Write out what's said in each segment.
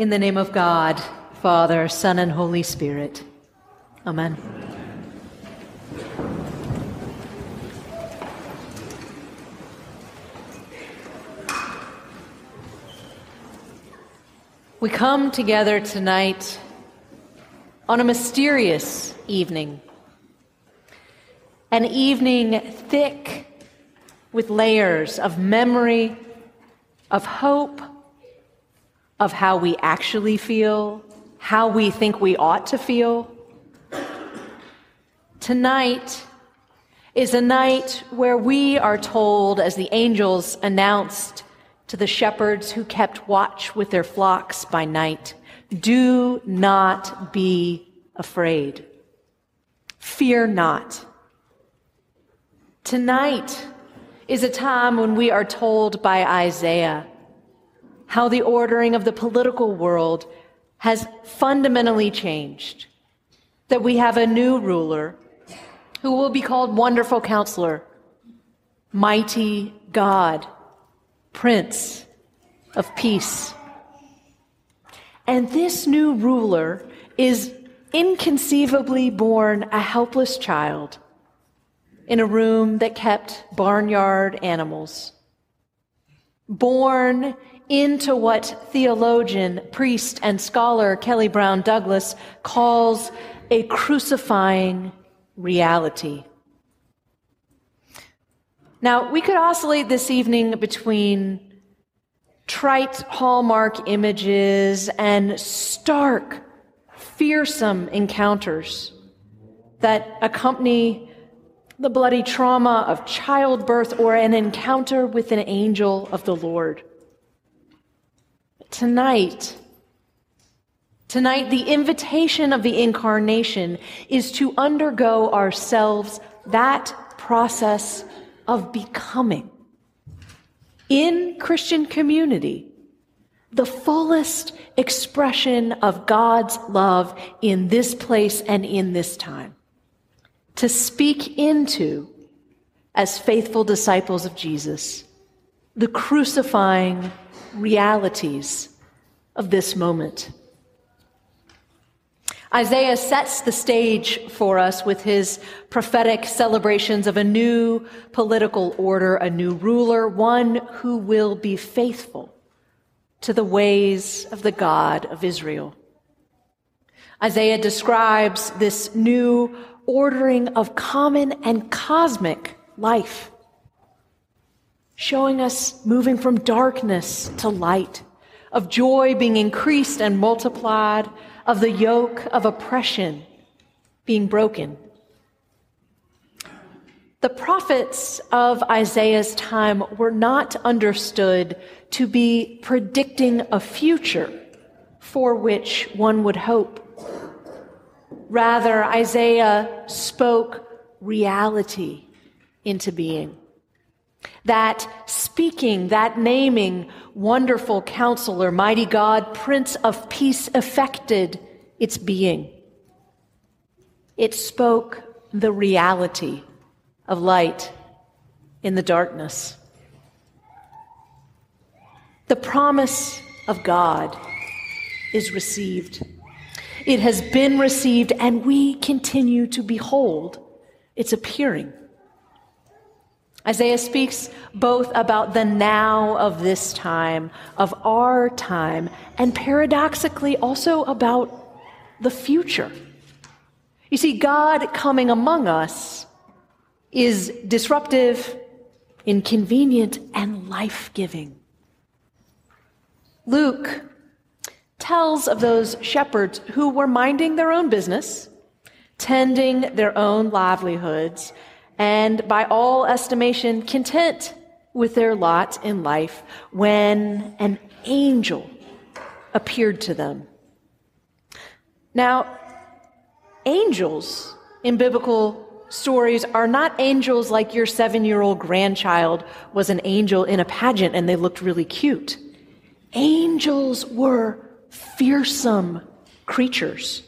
In the name of God, Father, Son, and Holy Spirit. Amen. We come together tonight on a mysterious evening. An evening thick with layers of memory, of hope, of how we actually feel, how we think we ought to feel. Tonight is a night where we are told, as the angels announced to the shepherds who kept watch with their flocks by night, do not be afraid. Fear not. Tonight is a time when we are told by Isaiah how the ordering of the political world has fundamentally changed. That we have a new ruler who will be called Wonderful Counselor, Mighty God, Prince of Peace. And this new ruler is inconceivably born a helpless child in a room that kept barnyard animals. Born into what theologian, priest, and scholar Kelly Brown Douglas calls a crucifying reality. Now, we could oscillate this evening between trite hallmark images and stark, fearsome encounters that accompany the bloody trauma of childbirth or an encounter with an angel of the Lord tonight, tonight, the invitation of the incarnation is to undergo ourselves that process of becoming in Christian community the fullest expression of God's love in this place and in this time. To speak into, as faithful disciples of Jesus, the crucifying realities of this moment. Isaiah sets the stage for us with his prophetic celebrations of a new political order, a new ruler, one who will be faithful to the ways of the God of Israel. Isaiah describes this new ordering of common and cosmic life showing us moving from darkness to light, of joy being increased and multiplied, of the yoke of oppression being broken. The prophets of Isaiah's time were not understood to be predicting a future for which one would hope. Rather, Isaiah spoke reality into being. That speaking, that naming, wonderful counselor, mighty God, Prince of Peace affected its being. It spoke the reality of light in the darkness. The promise of God is received. It has been received, and we continue to behold its appearing. Isaiah speaks both about the now of this time, of our time, and paradoxically also about the future. You see, God coming among us is disruptive, inconvenient, and life giving. Luke tells of those shepherds who were minding their own business, tending their own livelihoods, and by all estimation, content with their lot in life when an angel appeared to them. Now, angels in biblical stories are not angels like your seven year old grandchild was an angel in a pageant and they looked really cute. Angels were fearsome creatures.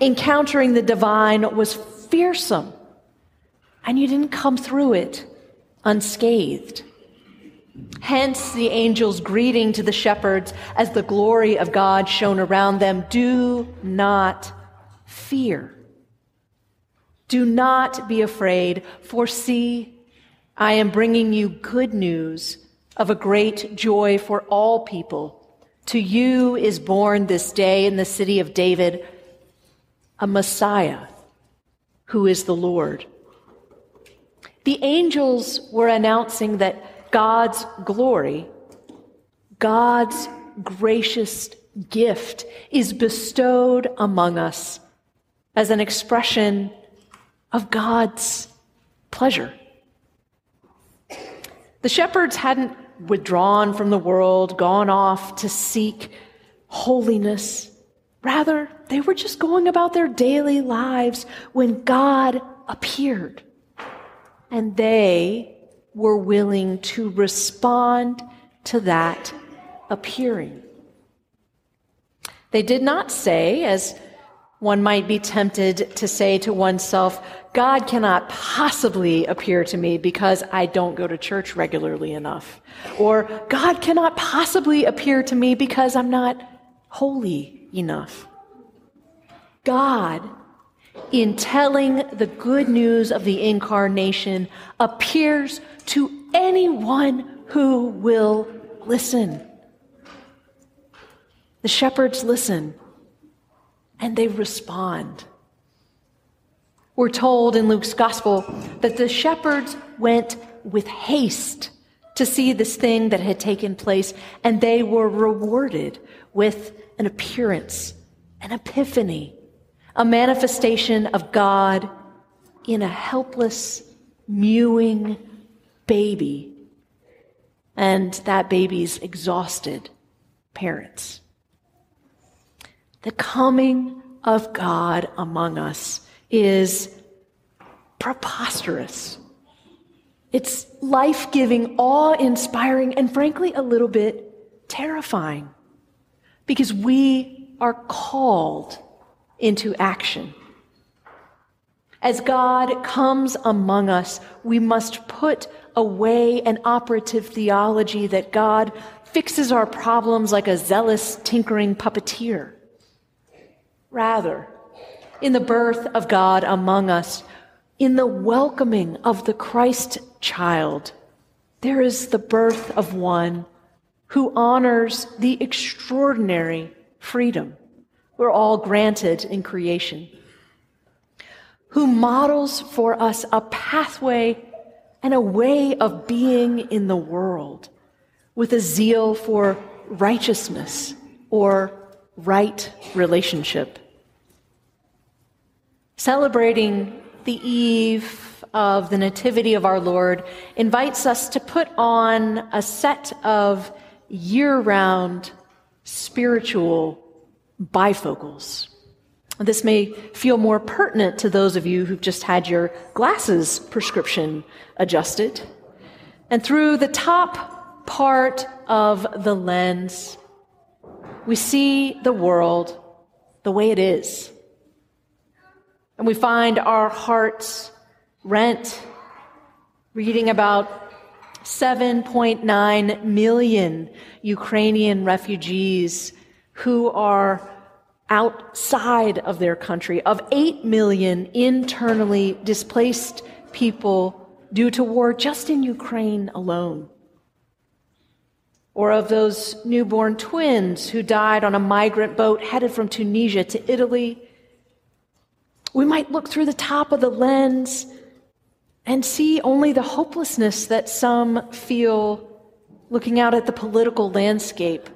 Encountering the divine was fearsome and you didn't come through it unscathed. Hence the angel's greeting to the shepherds as the glory of God shone around them. Do not fear. Do not be afraid, for see, I am bringing you good news of a great joy for all people. To you is born this day in the city of David a Messiah who is the Lord. The angels were announcing that God's glory, God's gracious gift, is bestowed among us as an expression of God's pleasure. The shepherds hadn't withdrawn from the world, gone off to seek holiness. Rather, they were just going about their daily lives when God appeared. And they were willing to respond to that appearing. They did not say, as one might be tempted to say to oneself, God cannot possibly appear to me because I don't go to church regularly enough. Or God cannot possibly appear to me because I'm not holy enough. God, in telling the good news of the incarnation, appears to anyone who will listen. The shepherds listen and they respond. We're told in Luke's gospel that the shepherds went with haste to see this thing that had taken place, and they were rewarded with an appearance, an epiphany, a manifestation of God in a helpless, mewing baby, and that baby's exhausted parents. The coming of God among us is preposterous. It's life giving, awe inspiring, and frankly, a little bit terrifying because we are called into action. As God comes among us, we must put away an operative theology that God fixes our problems like a zealous, tinkering puppeteer. Rather, in the birth of God among us, in the welcoming of the Christ child, there is the birth of one who honors the extraordinary freedom we're all granted in creation, who models for us a pathway and a way of being in the world with a zeal for righteousness or right relationship. Celebrating the eve of the Nativity of our Lord invites us to put on a set of year round spiritual bifocals. This may feel more pertinent to those of you who've just had your glasses prescription adjusted. And through the top part of the lens, we see the world the way it is. And we find our hearts rent, reading about 7.9 million Ukrainian refugees who are outside of their country, of 8 million internally displaced people due to war just in Ukraine alone or of those newborn twins who died on a migrant boat headed from Tunisia to Italy. We might look through the top of the lens and see only the hopelessness that some feel looking out at the political landscape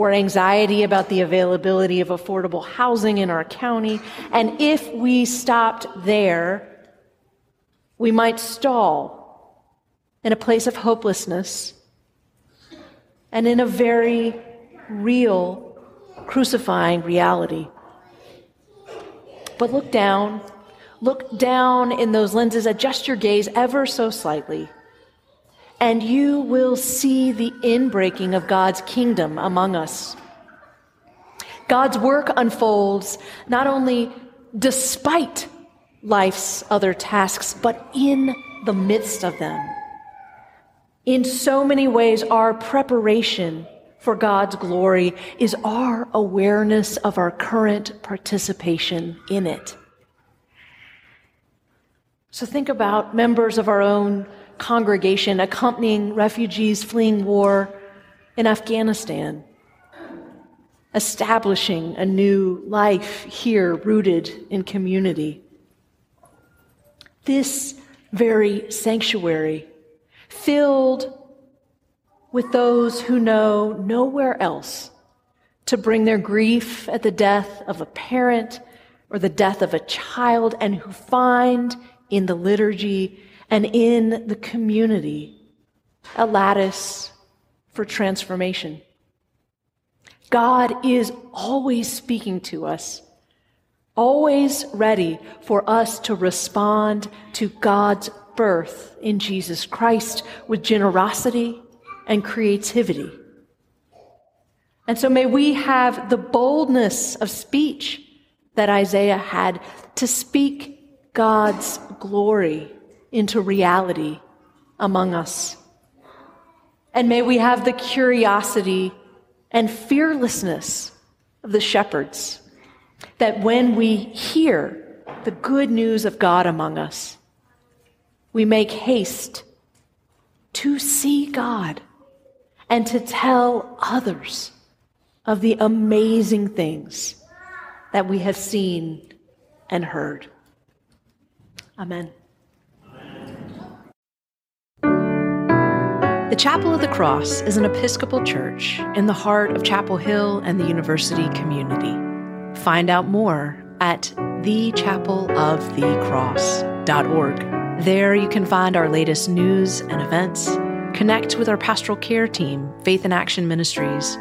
or anxiety about the availability of affordable housing in our county. And if we stopped there, we might stall in a place of hopelessness and in a very real, crucifying reality. But look down. Look down in those lenses, adjust your gaze ever so slightly, and you will see the inbreaking of God's kingdom among us. God's work unfolds not only despite life's other tasks, but in the midst of them in so many ways, our preparation for God's glory is our awareness of our current participation in it. So think about members of our own congregation accompanying refugees fleeing war in Afghanistan, establishing a new life here rooted in community. This very sanctuary, filled with those who know nowhere else to bring their grief at the death of a parent or the death of a child, and who find in the liturgy and in the community a lattice for transformation. God is always speaking to us, always ready for us to respond to God's birth in Jesus Christ with generosity and creativity. And so may we have the boldness of speech that Isaiah had to speak God's glory into reality among us. And may we have the curiosity and fearlessness of the shepherds that when we hear the good news of God among us, we make haste to see God and to tell others of the amazing things that we have seen and heard. Amen. The Chapel of the Cross is an Episcopal church in the heart of Chapel Hill and the university community. Find out more at thechapelofthecross.org. There you can find our latest news and events, connect with our pastoral care team, Faith in Action Ministries,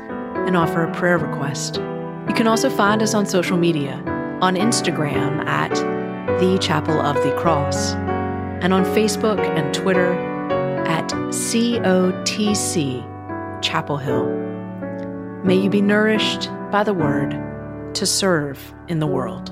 and offer a prayer request. You can also find us on social media on Instagram at The Chapel of the Cross, and on Facebook and Twitter at COTC Chapel Hill. May you be nourished by the word to serve in the world.